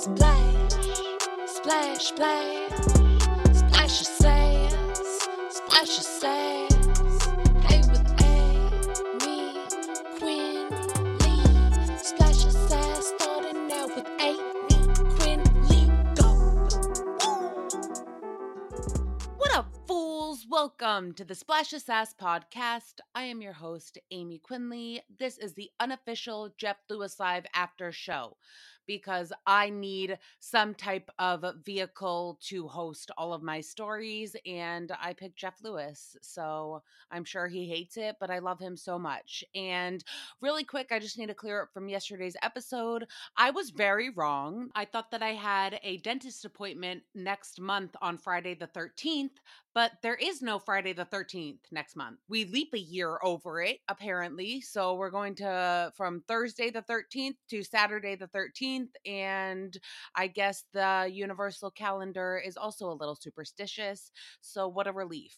Splash, splash, splash, splash your sass, splash your sass. Hey with Amy, Quinn, Lee, splash your sass. Starting out with Amy, Quinn, Lee, go. What up, fools? Welcome to the Splash of Sass podcast. I am your host, Amy Quinley. This is the unofficial Jeff Lewis Live after show because I need some type of vehicle to host all of my stories, and I picked Jeff Lewis. So I'm sure he hates it, but I love him so much. And really quick, I just need to clear up from yesterday's episode. I was very wrong. I thought that I had a dentist appointment next month on Friday the 13th, but there is no Friday the 13th next month. We leap a year over it, apparently. So we're going to from Thursday the 13th to Saturday the 13th. And I guess the universal calendar is also a little superstitious. So what a relief.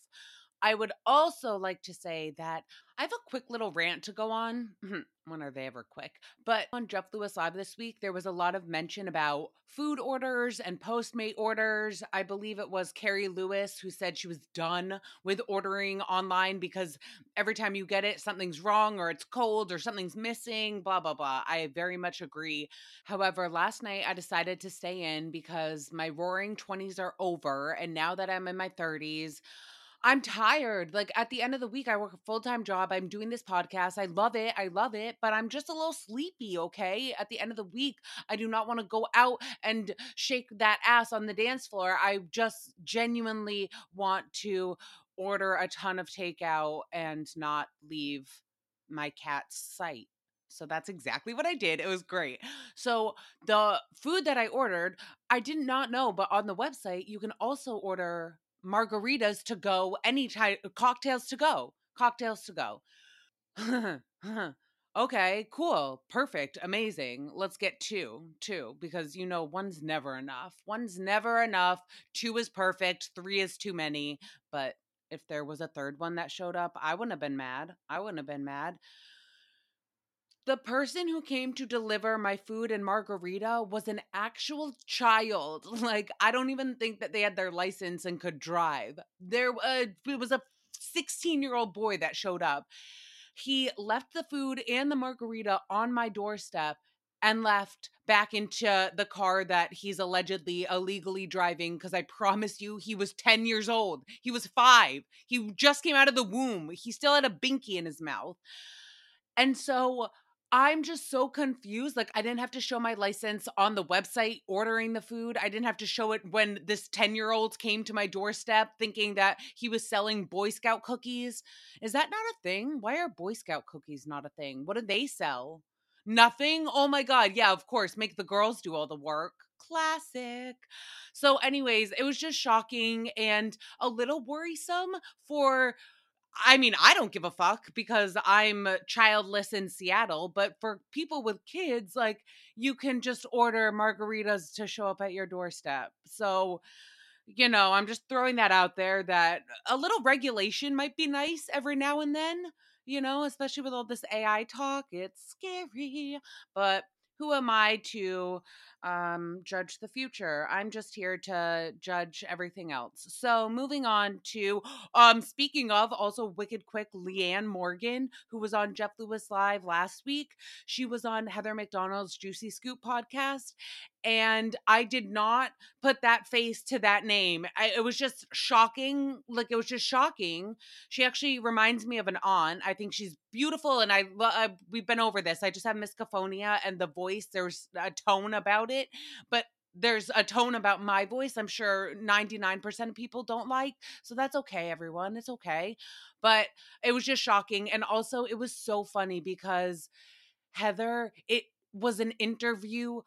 I would also like to say that I have a quick little rant to go on. when are they ever quick? But on Jeff Lewis Live this week, there was a lot of mention about food orders and Postmate orders. I believe it was Carrie Lewis who said she was done with ordering online because every time you get it, something's wrong or it's cold or something's missing, blah, blah, blah. I very much agree. However, last night I decided to stay in because my roaring 20s are over. And now that I'm in my 30s, I'm tired. Like at the end of the week, I work a full time job. I'm doing this podcast. I love it. I love it, but I'm just a little sleepy. Okay. At the end of the week, I do not want to go out and shake that ass on the dance floor. I just genuinely want to order a ton of takeout and not leave my cat's sight. So that's exactly what I did. It was great. So the food that I ordered, I did not know, but on the website, you can also order margaritas to go any type cocktails to go cocktails to go. Okay cool perfect amazing let's get two two because you know one's never enough one's never enough two is perfect three is too many but if there was a third one that showed up i wouldn't have been mad i wouldn't have been mad the person who came to deliver my food and margarita was an actual child. Like, I don't even think that they had their license and could drive. There uh, it was a 16 year old boy that showed up. He left the food and the margarita on my doorstep and left back into the car that he's allegedly illegally driving because I promise you he was 10 years old. He was 5. He just came out of the womb. He still had a binky in his mouth. And so I'm just so confused. Like, I didn't have to show my license on the website ordering the food. I didn't have to show it when this 10 year old came to my doorstep thinking that he was selling Boy Scout cookies. Is that not a thing? Why are Boy Scout cookies not a thing? What do they sell? Nothing? Oh my God. Yeah, of course. Make the girls do all the work. Classic. So, anyways, it was just shocking and a little worrisome for I mean, I don't give a fuck because I'm childless in Seattle, but for people with kids, like you can just order margaritas to show up at your doorstep. So, you know, I'm just throwing that out there that a little regulation might be nice every now and then, you know, especially with all this AI talk. It's scary, but who am I to um, judge the future? I'm just here to judge everything else. So moving on to um, speaking of also wicked quick, Leanne Morgan, who was on Jeff Lewis Live last week. She was on Heather McDonald's Juicy Scoop podcast, and I did not put that face to that name. I, it was just shocking. Like it was just shocking. She actually reminds me of an aunt. I think she's beautiful, and I, I we've been over this. I just have misophonia, and the voice there's a tone about it, but there's a tone about my voice I'm sure 99% of people don't like. So that's okay, everyone. It's okay. But it was just shocking. And also, it was so funny because Heather, it was an interview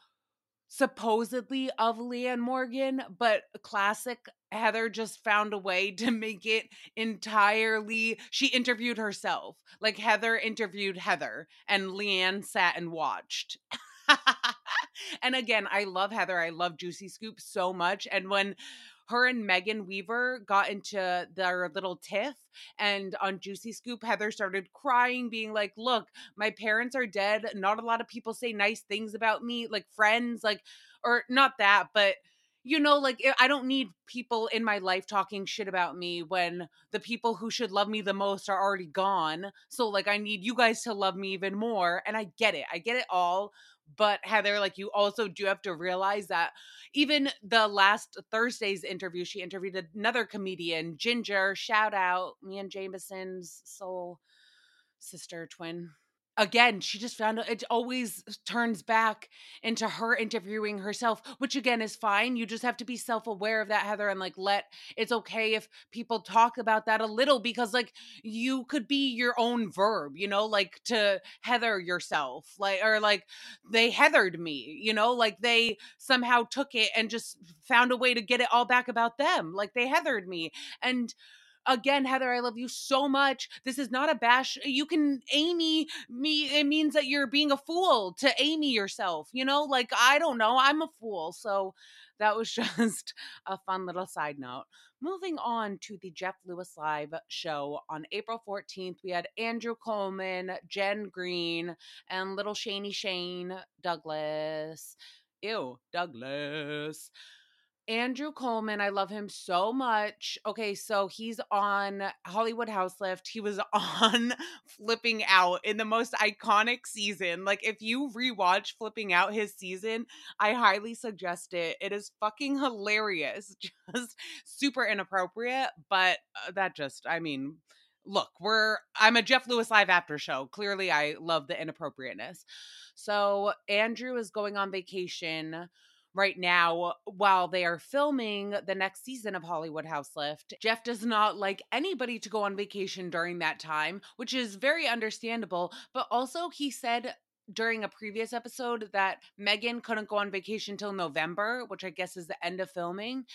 supposedly of Leanne Morgan, but classic Heather just found a way to make it entirely. She interviewed herself. Like Heather interviewed Heather, and Leanne sat and watched. and again, I love Heather. I love Juicy Scoop so much. And when her and Megan Weaver got into their little tiff. And on Juicy Scoop, Heather started crying, being like, Look, my parents are dead. Not a lot of people say nice things about me, like friends, like, or not that, but you know, like eh, I don't need people in my life talking shit about me when the people who should love me the most are already gone. So, like, I need you guys to love me even more. And I get it, I get it all. But Heather, like, you also do have to realize that even the last Thursday's interview, she interviewed another comedian, Ginger. Shout out, me and Jameson's soul sister twin again she just found it always turns back into her interviewing herself which again is fine you just have to be self-aware of that heather and like let it's okay if people talk about that a little because like you could be your own verb you know like to heather yourself like or like they heathered me you know like they somehow took it and just found a way to get it all back about them like they heathered me and again, Heather, I love you so much. This is not a bash. You can Amy me. It means that you're being a fool to Amy yourself. You know, like I don't know. I'm a fool. So that was just a fun little side note. Moving on to the Jeff Lewis Live show on April 14th, we had Andrew Coleman, Jen Green, and little Shaney Shane Douglas. Ew, Douglas. Andrew Coleman, I love him so much. Okay, so he's on Hollywood House Lift. He was on Flipping Out in the most iconic season. Like, if you rewatch Flipping Out his season, I highly suggest it. It is fucking hilarious. Just super inappropriate, but uh, that just, I mean, look, we're, I'm a Jeff Lewis live after show. Clearly, I love the inappropriateness. So, Andrew is going on vacation right now while they are filming the next season of Hollywood House Lift. Jeff does not like anybody to go on vacation during that time, which is very understandable. But also, he said during a previous episode that Megan couldn't go on vacation till November, which I guess is the end of filming.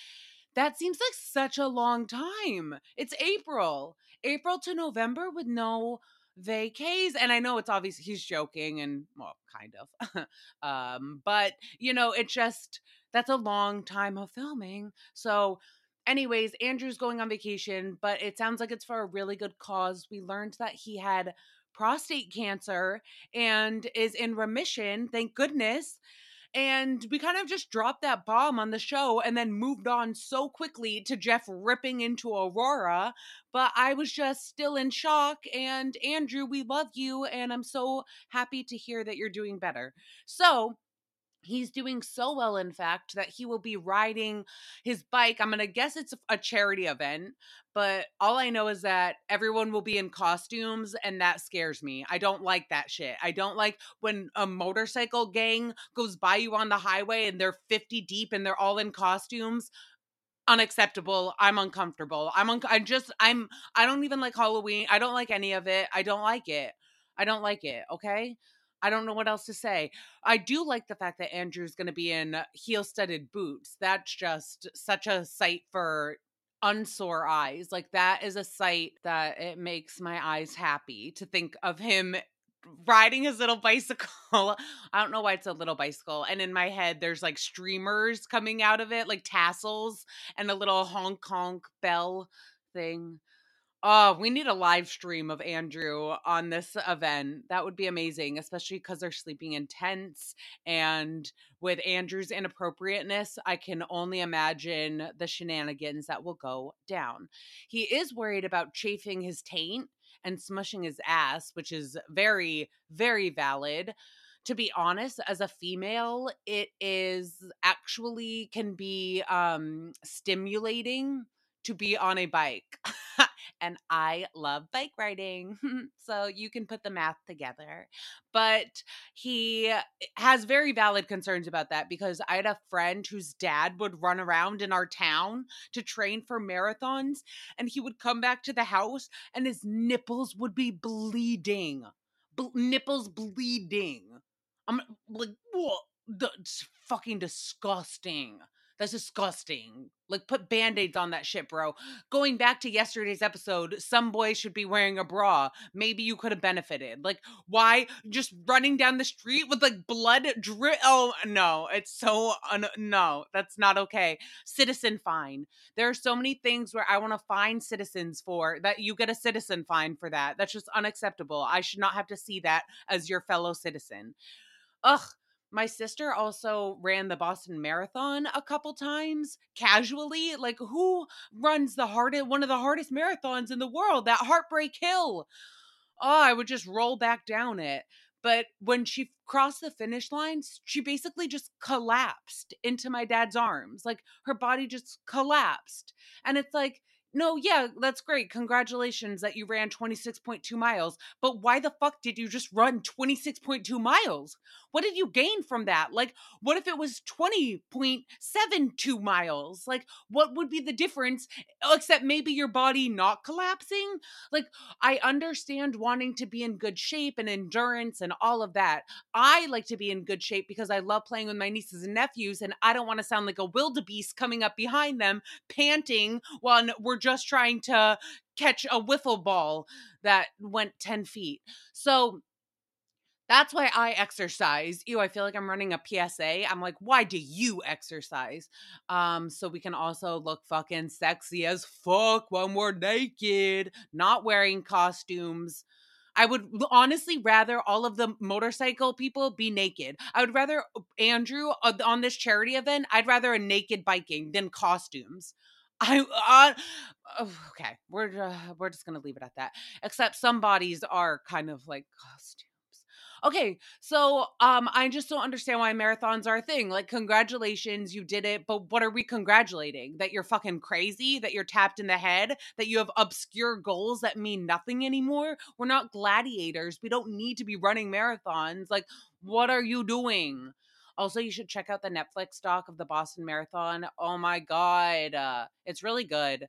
That seems like such a long time. It's April. April to November with no vacays and i know it's obvious he's joking and well kind of um but you know it just that's a long time of filming so anyways andrew's going on vacation but it sounds like it's for a really good cause we learned that he had prostate cancer and is in remission thank goodness and we kind of just dropped that bomb on the show and then moved on so quickly to Jeff ripping into Aurora. But I was just still in shock. And Andrew, we love you. And I'm so happy to hear that you're doing better. So, He's doing so well, in fact, that he will be riding his bike. I'm going to guess it's a charity event, but all I know is that everyone will be in costumes, and that scares me. I don't like that shit. I don't like when a motorcycle gang goes by you on the highway and they're 50 deep and they're all in costumes unacceptable i'm uncomfortable i'm un- i just i'm i don't even like halloween i don't like any of it i don't like it i don't like it okay I don't know what else to say. I do like the fact that Andrew's going to be in heel studded boots. That's just such a sight for unsore eyes. Like that is a sight that it makes my eyes happy to think of him riding his little bicycle. I don't know why it's a little bicycle. And in my head, there's like streamers coming out of it, like tassels and a little honk honk bell thing. Oh, we need a live stream of Andrew on this event. That would be amazing, especially because they're sleeping in tents. And with Andrew's inappropriateness, I can only imagine the shenanigans that will go down. He is worried about chafing his taint and smushing his ass, which is very, very valid. To be honest, as a female, it is actually can be um stimulating to be on a bike. and I love bike riding. so you can put the math together. But he eh, has very valid concerns about that because I had a friend whose dad would run around in our town to train for marathons and he would come back to the house and his nipples would be bleeding. nipples bleeding. I'm like, what? That's fucking disgusting. That's disgusting. Like, put band aids on that shit, bro. Going back to yesterday's episode, some boys should be wearing a bra. Maybe you could have benefited. Like, why just running down the street with like blood drip? Oh, no, it's so, un- no, that's not okay. Citizen fine. There are so many things where I want to fine citizens for that you get a citizen fine for that. That's just unacceptable. I should not have to see that as your fellow citizen. Ugh, my sister also ran the Boston Marathon a couple times casually. Like, who runs the hardest, one of the hardest marathons in the world? That Heartbreak Hill. Oh, I would just roll back down it. But when she crossed the finish line, she basically just collapsed into my dad's arms. Like her body just collapsed. And it's like, no, yeah, that's great. Congratulations that you ran 26.2 miles. But why the fuck did you just run 26.2 miles? What did you gain from that? Like, what if it was 20.72 miles? Like, what would be the difference except maybe your body not collapsing? Like, I understand wanting to be in good shape and endurance and all of that. I like to be in good shape because I love playing with my nieces and nephews, and I don't want to sound like a wildebeest coming up behind them, panting while we're just trying to catch a wiffle ball that went 10 feet. So that's why I exercise. Ew, I feel like I'm running a PSA. I'm like, why do you exercise? Um, so we can also look fucking sexy as fuck when we're naked, not wearing costumes. I would honestly rather all of the motorcycle people be naked. I would rather uh, Andrew uh, on this charity event. I'd rather a naked biking than costumes. I uh, okay, we're uh, we're just gonna leave it at that. Except some bodies are kind of like costumes. Okay, so um, I just don't understand why marathons are a thing. Like, congratulations, you did it, but what are we congratulating? That you're fucking crazy? That you're tapped in the head? That you have obscure goals that mean nothing anymore? We're not gladiators. We don't need to be running marathons. Like, what are you doing? Also, you should check out the Netflix doc of the Boston Marathon. Oh my God. Uh, it's really good.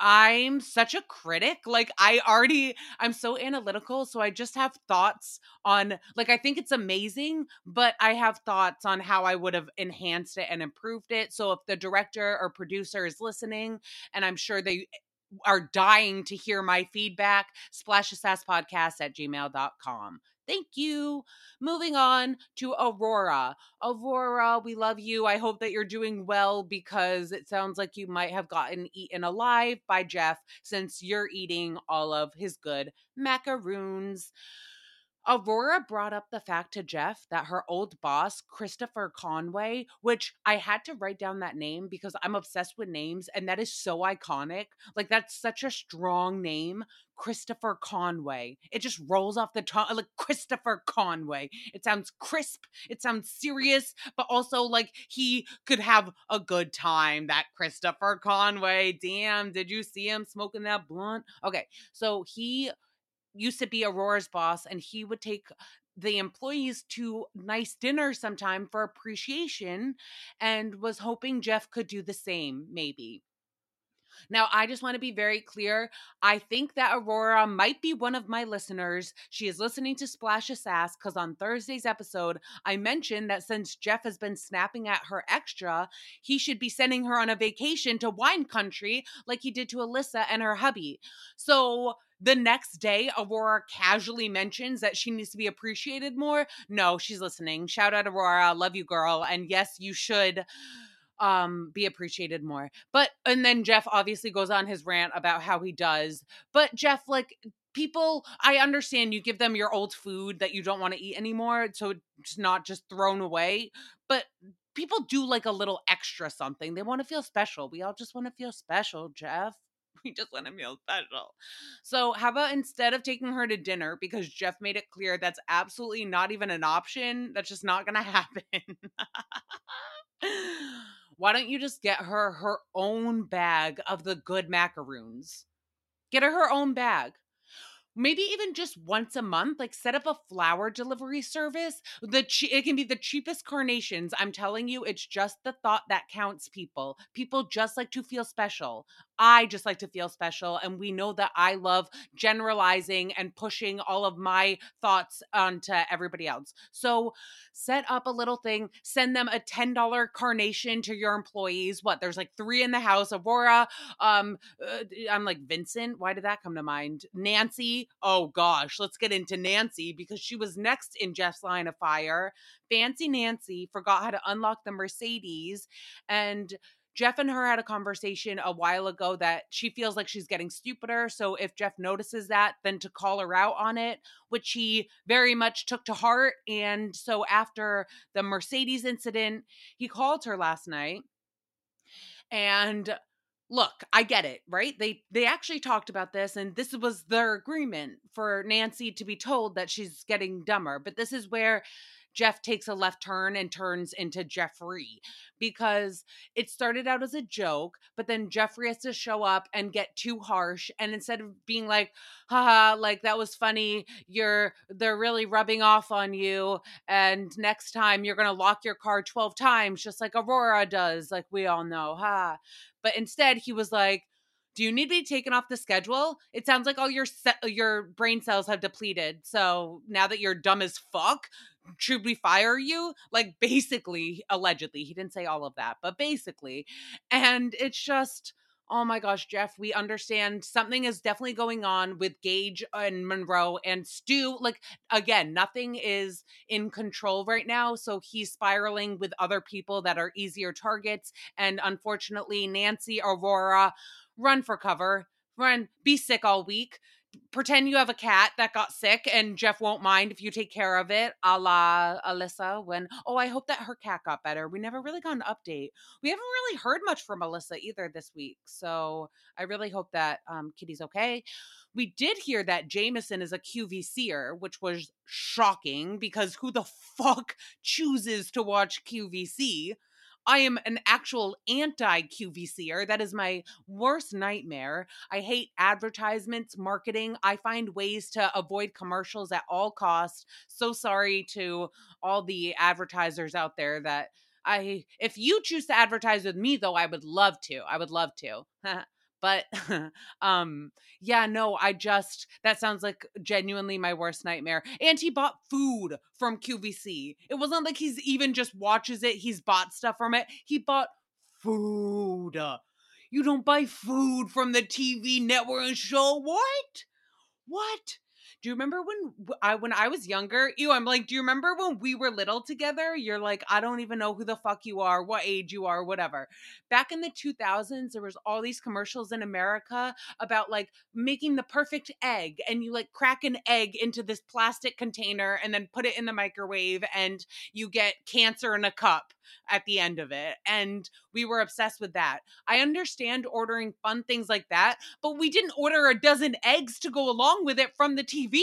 I'm such a critic. Like I already I'm so analytical, so I just have thoughts on like I think it's amazing, but I have thoughts on how I would have enhanced it and improved it. So if the director or producer is listening, and I'm sure they are dying to hear my feedback, splash a sass podcast at gmail.com. Thank you. Moving on to Aurora. Aurora, we love you. I hope that you're doing well because it sounds like you might have gotten eaten alive by Jeff since you're eating all of his good macaroons. Aurora brought up the fact to Jeff that her old boss, Christopher Conway, which I had to write down that name because I'm obsessed with names and that is so iconic. Like, that's such a strong name. Christopher Conway. It just rolls off the tongue like Christopher Conway. It sounds crisp, it sounds serious, but also like he could have a good time. That Christopher Conway. Damn, did you see him smoking that blunt? Okay, so he used to be Aurora's boss, and he would take the employees to nice dinner sometime for appreciation and was hoping Jeff could do the same, maybe. Now, I just want to be very clear. I think that Aurora might be one of my listeners. She is listening to Splash of Sass because on Thursday's episode, I mentioned that since Jeff has been snapping at her extra, he should be sending her on a vacation to wine country like he did to Alyssa and her hubby. So, the next day, Aurora casually mentions that she needs to be appreciated more. No, she's listening. Shout out, Aurora. Love you, girl. And yes, you should um be appreciated more but and then jeff obviously goes on his rant about how he does but jeff like people i understand you give them your old food that you don't want to eat anymore so it's not just thrown away but people do like a little extra something they want to feel special we all just want to feel special jeff we just want to feel special. So, how about instead of taking her to dinner, because Jeff made it clear that's absolutely not even an option, that's just not going to happen. Why don't you just get her her own bag of the good macaroons? Get her her own bag. Maybe even just once a month like set up a flower delivery service the che- it can be the cheapest carnations i'm telling you it's just the thought that counts people. People just like to feel special I just like to feel special. And we know that I love generalizing and pushing all of my thoughts onto everybody else. So set up a little thing, send them a $10 carnation to your employees. What? There's like three in the house Aurora. Um, uh, I'm like, Vincent, why did that come to mind? Nancy. Oh gosh, let's get into Nancy because she was next in Jeff's line of fire. Fancy Nancy forgot how to unlock the Mercedes and Jeff and her had a conversation a while ago that she feels like she's getting stupider. So if Jeff notices that, then to call her out on it, which he very much took to heart. And so after the Mercedes incident, he called her last night. And look, I get it, right? They they actually talked about this and this was their agreement for Nancy to be told that she's getting dumber. But this is where Jeff takes a left turn and turns into Jeffrey because it started out as a joke, but then Jeffrey has to show up and get too harsh. And instead of being like, haha, like that was funny, you're they're really rubbing off on you. And next time you're gonna lock your car 12 times, just like Aurora does, like we all know, ha. But instead he was like, do you need to be taken off the schedule? It sounds like all your se- uh, your brain cells have depleted. So now that you're dumb as fuck, should we fire you? Like basically, allegedly, he didn't say all of that, but basically. And it's just, oh my gosh, Jeff, we understand something is definitely going on with Gage and Monroe and Stu. Like, again, nothing is in control right now. So he's spiraling with other people that are easier targets. And unfortunately, Nancy, Aurora, run for cover, run, be sick all week pretend you have a cat that got sick and Jeff won't mind if you take care of it, a la Alyssa. When, oh, I hope that her cat got better. We never really got an update. We haven't really heard much from Alyssa either this week. So I really hope that um, Kitty's okay. We did hear that Jameson is a QVCer, which was shocking because who the fuck chooses to watch QVC? I am an actual anti QVCer. That is my worst nightmare. I hate advertisements, marketing. I find ways to avoid commercials at all costs. So sorry to all the advertisers out there that I if you choose to advertise with me though, I would love to. I would love to. but um yeah no i just that sounds like genuinely my worst nightmare and he bought food from qvc it wasn't like he's even just watches it he's bought stuff from it. He bought food. You don't buy food from the tv network show what? What do you remember when I when I was younger? You, I'm like, do you remember when we were little together? You're like, I don't even know who the fuck you are, what age you are, whatever. Back in the 2000s, there was all these commercials in America about like making the perfect egg, and you like crack an egg into this plastic container and then put it in the microwave, and you get cancer in a cup at the end of it. And we were obsessed with that. I understand ordering fun things like that, but we didn't order a dozen eggs to go along with it from the TV.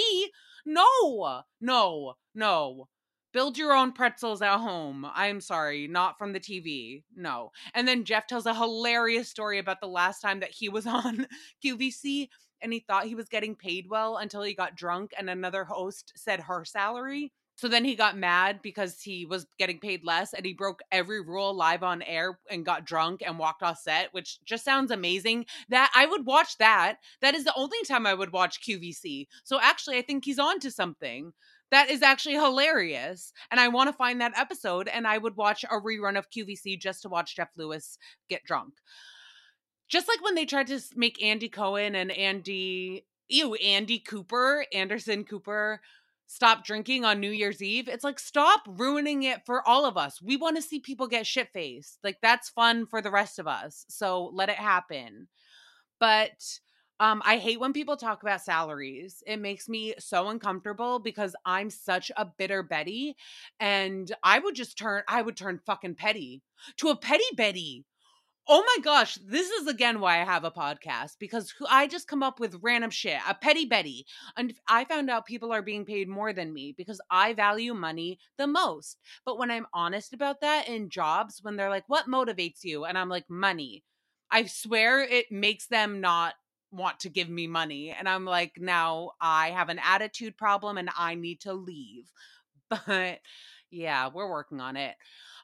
No, no, no. Build your own pretzels at home. I'm sorry, not from the TV. No. And then Jeff tells a hilarious story about the last time that he was on QVC and he thought he was getting paid well until he got drunk and another host said her salary. So then he got mad because he was getting paid less and he broke every rule live on air and got drunk and walked off set, which just sounds amazing. That I would watch that. That is the only time I would watch QVC. So actually, I think he's on to something. That is actually hilarious. And I want to find that episode and I would watch a rerun of QVC just to watch Jeff Lewis get drunk. Just like when they tried to make Andy Cohen and Andy, ew, Andy Cooper, Anderson Cooper stop drinking on New Year's Eve. It's like stop ruining it for all of us. We want to see people get shit faced. Like that's fun for the rest of us. So let it happen. But um, I hate when people talk about salaries. It makes me so uncomfortable because I'm such a bitter Betty, and I would just turn. I would turn fucking petty to a petty Betty. Oh my gosh, this is again why I have a podcast because I just come up with random shit, a petty Betty. And I found out people are being paid more than me because I value money the most. But when I'm honest about that in jobs, when they're like, what motivates you? And I'm like, money. I swear it makes them not want to give me money. And I'm like, now I have an attitude problem and I need to leave. But Yeah, we're working on it.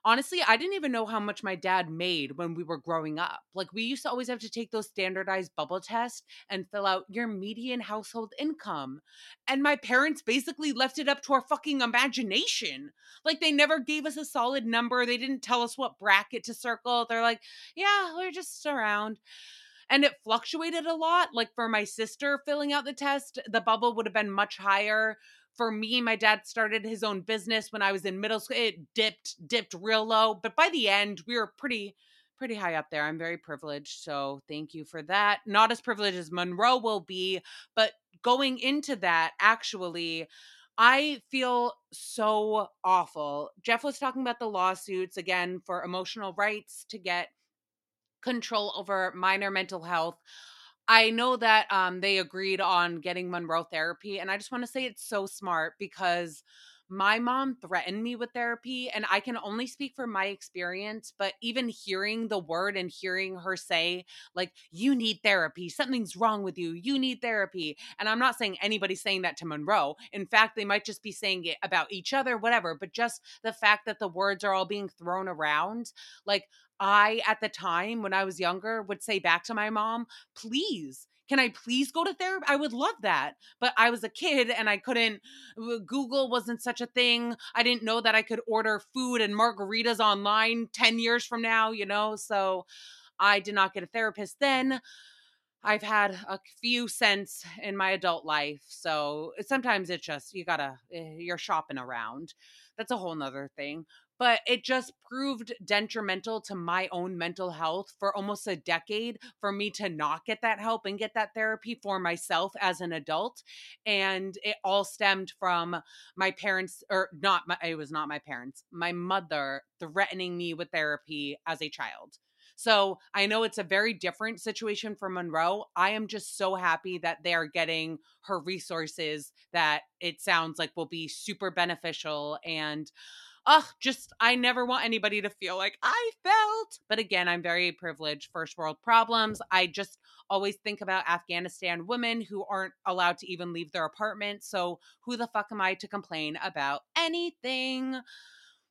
Honestly, I didn't even know how much my dad made when we were growing up. Like, we used to always have to take those standardized bubble tests and fill out your median household income. And my parents basically left it up to our fucking imagination. Like, they never gave us a solid number. They didn't tell us what bracket to circle. They're like, yeah, we're just around and it fluctuated a lot. Like for my sister filling out the test, the bubble would have been much higher. For me, my dad started his own business when I was in middle school. It dipped, dipped real low, but by the end, we were pretty, pretty high up there. I'm very privileged, so thank you for that. Not as privileged as Monroe will be, but going into that, actually, I feel so awful. Jeff was talking about the lawsuits again for emotional rights to get control over minor mental health. I know that um, they agreed on getting Monroe therapy, and I just want to say it's so smart because my mom threatened me with therapy, and I can only speak for my experience. But even hearing the word and hearing her say, like, you need therapy, something's wrong with you, you need therapy. And I'm not saying anybody's saying that to Monroe. In fact, they might just be saying it about each other, whatever. But just the fact that the words are all being thrown around, like, I, at the time when I was younger, would say back to my mom, please, can I please go to therapy? I would love that. But I was a kid and I couldn't, Google wasn't such a thing. I didn't know that I could order food and margaritas online 10 years from now, you know? So I did not get a therapist then. I've had a few since in my adult life. So sometimes it's just, you gotta, eh, you're shopping around. That's a whole nother thing but it just proved detrimental to my own mental health for almost a decade for me to not get that help and get that therapy for myself as an adult and it all stemmed from my parents or not my it was not my parents my mother threatening me with therapy as a child so I know it's a very different situation for Monroe. I am just so happy that they are getting her resources that it sounds like will be super beneficial. And ugh, just I never want anybody to feel like I felt. But again, I'm very privileged, first world problems. I just always think about Afghanistan women who aren't allowed to even leave their apartment. So who the fuck am I to complain about anything?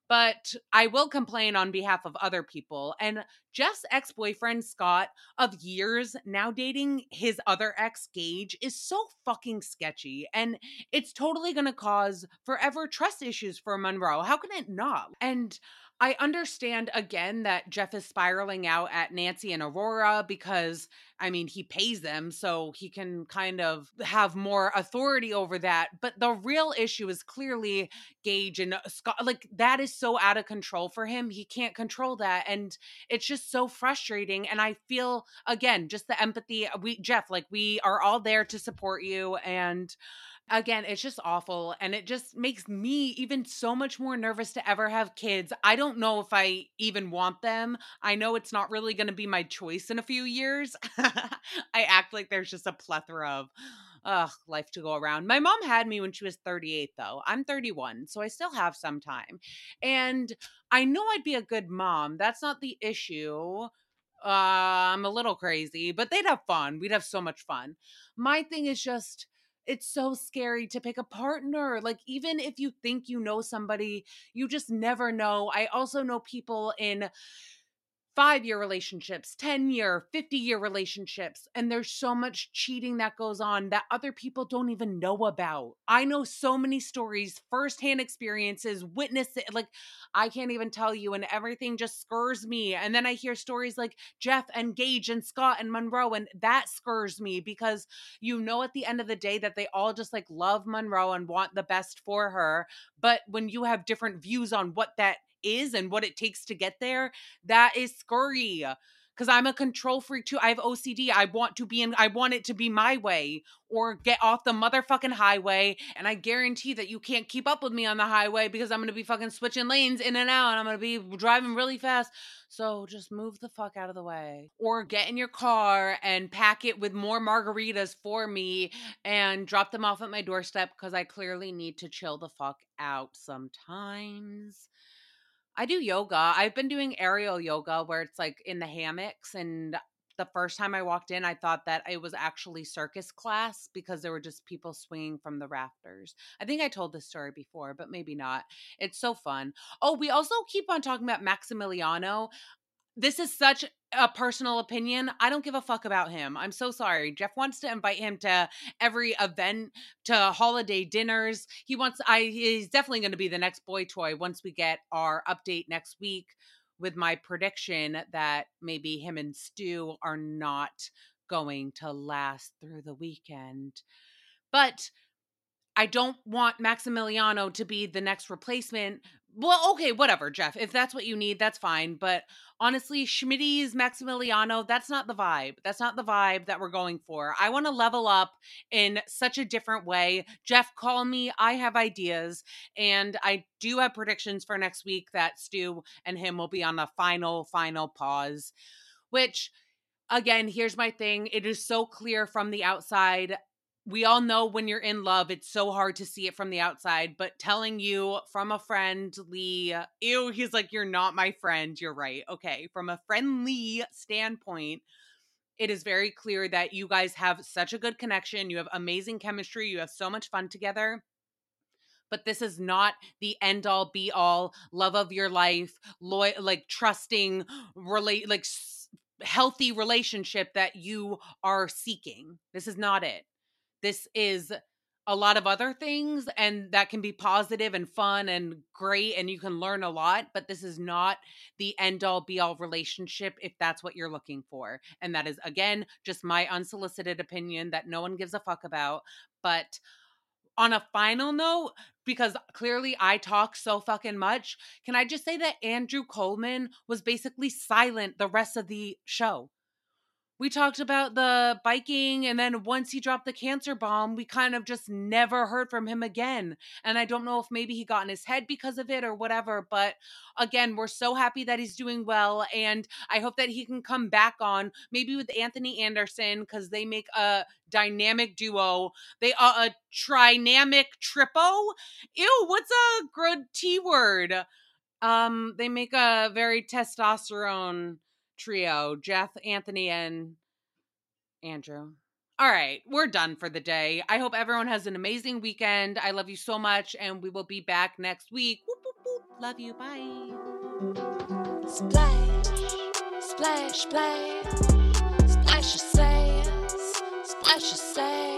But I will complain on behalf of other people. And Jeff's ex boyfriend, Scott, of years now dating his other ex, Gage, is so fucking sketchy. And it's totally to cause forever trust issues for Monroe. How can it not? And I understand again that Jeff is spiraling out at Nancy and Aurora because I mean, he pays them, so he can kind of have more authority over that. But the real issue is clearly Gage and uh, Scott. Like, that is so out of control for him. He can't control that. And it's just so frustrating. And I feel, again, just the empathy. We, Jeff, like, we are all there to support you. And, Again, it's just awful. And it just makes me even so much more nervous to ever have kids. I don't know if I even want them. I know it's not really going to be my choice in a few years. I act like there's just a plethora of ugh, life to go around. My mom had me when she was 38, though. I'm 31, so I still have some time. And I know I'd be a good mom. That's not the issue. Uh, I'm a little crazy, but they'd have fun. We'd have so much fun. My thing is just it's so scary to pick a partner. Like, even if you think you know somebody, you just never know. I also know people in five year relationships, 10 year, 50 year relationships. And there's so much cheating that goes on that other people don't even know about. I know so many stories, firsthand experiences, witness it. Like, I can't even tell you, and everything just scurs me. And then I hear stories like Jeff and Gage and Scott and Monroe, and that scurs me because you know at the end of the day that they all just like love Monroe and want the best for her. But when you have different views on what that is and what it takes to get there, that is scurry. Because I'm a control freak too. I have OCD. I want to be in, I want it to be my way or get off the motherfucking highway. And I guarantee that you can't keep up with me on the highway because I'm to be fucking switching lanes in and out and I'm to be driving really fast. So just move the fuck out of the way. Or get in your car and pack it with more margaritas for me and drop them off at my doorstep because I clearly need to chill the fuck out sometimes. I do yoga. I've been doing aerial yoga where it's like in the hammocks and the first time I walked in, I thought that it was actually circus class because there were just people swinging from the rafters. I think I told this story before, but maybe not. It's so fun. Oh, we also keep on talking about Maximiliano. This is such a personal opinion. I don't give a fuck about him. I'm so sorry. Jeff wants to invite him to every event, to holiday dinners. He wants I he's definitely going to be the next boy toy once we get our update next week with my prediction that maybe him and Stu are not going to last through the weekend. But I don't want Maximiliano to be the next replacement. Well, okay, whatever, Jeff. If that's what you need, that's fine. But honestly, Schmidt's Maximiliano, that's not the vibe. That's not the vibe that we're going for. I want to level up in such a different way. Jeff, call me. I have ideas. And I do have predictions for next week that Stu and him will be on the final, final pause, which again, here's my thing. It is so clear from the outside we all know when you're in love, it's so hard to see it from the outside, but telling you from a friendly, ew, he's like, you're not my friend. You're right. Okay. From a friendly standpoint, it is very clear that you guys have such a good connection. You have amazing chemistry. You have so much fun together. But this is not the end all be all love of your life, loyal, like trusting, relate, like healthy relationship that you are seeking. This is not it. This is a lot of other things and that can be positive and fun and great and you can learn a lot but this is not the end all be all relationship if that's what you're looking for and that is again just my unsolicited opinion that no one gives a fuck about but on a final note because clearly I talk so fucking much can I just say that Andrew Coleman was basically silent the rest of the show we talked about the biking and then once he dropped the cancer bomb we kind of just never heard from him again. And i don't know if maybe he got in his head because of it or whatever but again we're so happy that he's doing well and i hope that he can come back on maybe with anthony anderson because they make a dynamic duo. They are uh, a trinamic tripo ew what's a good t word? Um they make a very testosterone trio Jeff, Anthony, and Andrew. All right, we're done for the day. I hope everyone has an amazing weekend. I love you so much, and we will be back next week. Whoop, whoop, whoop. Love you. Bye. Splash, splash, splash, splash your splash your.